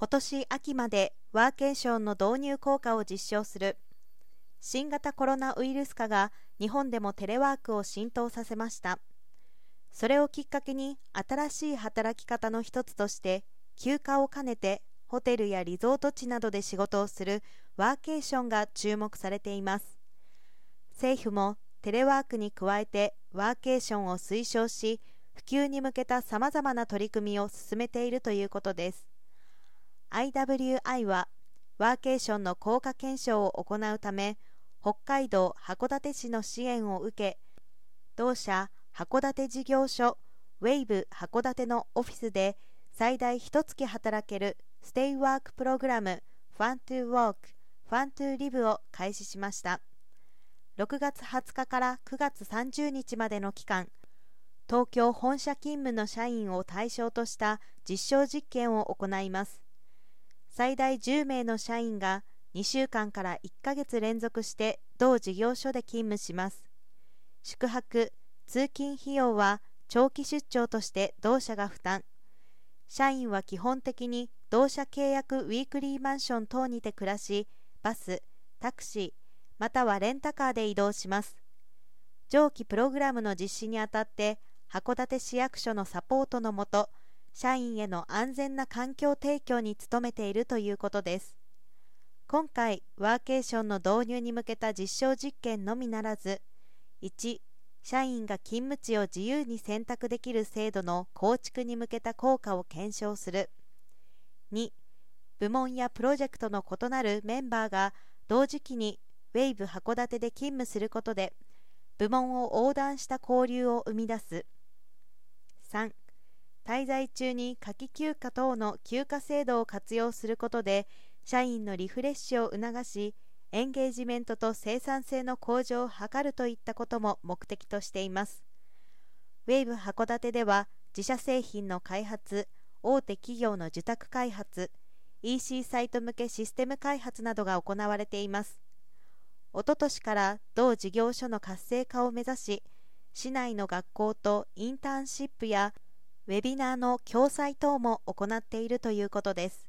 今年秋までワーケーションの導入効果を実証する。新型コロナウイルス化が日本でもテレワークを浸透させました。それをきっかけに新しい働き方の一つとして休暇を兼ねてホテルやリゾート地などで仕事をするワーケーションが注目されています。政府もテレワークに加えてワーケーションを推奨し普及に向けたさまざまな取り組みを進めているということです。IWI はワーケーションの効果検証を行うため北海道函館市の支援を受け同社函館事業所ウェイブ函館のオフィスで最大1月働けるステイワークプログラム Fun to Work Fun to Live を開始しました。6月20日から9月30日までの期間東京本社勤務の社員を対象とした実証実験を行います。最大10名の社員が2週間から1ヶ月連続して同事業所で勤務します。宿泊通勤費用は長期出張として同社が負担。社員は基本的に同社契約ウィークリーマンション等にて暮らしバスタクシーまたはレンタカーで移動します。上記プログラムの実施にあたって函館市役所のサポートのもと社員への安全な環境提供に努めているということです。今回ワーケーションの導入に向けた実証実験のみならず1社員が勤務地を自由に選択できる制度の構築に向けた効果を検証する。2部門やプロジェクトの異なるメンバーが同時期にウェイブ函館で勤務することで部門を横断した交流を生み出す。3滞在中に夏季休暇等の休暇制度を活用することで社員のリフレッシュを促しエンゲージメントと生産性の向上を図るといったことも目的としています。ウェーブ函館では自社製品の開発大手企業の受託開発 EC サイト向けシステム開発などが行われています。おととしから同事業所の活性化を目指し市内の学校とインターンシップやウェビナーの共催等も行っているということです。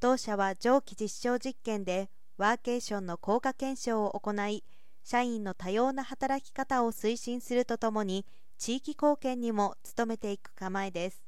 同社は上記実証実験でワーケーションの効果検証を行い社員の多様な働き方を推進するとともに地域貢献にも努めていく構えです。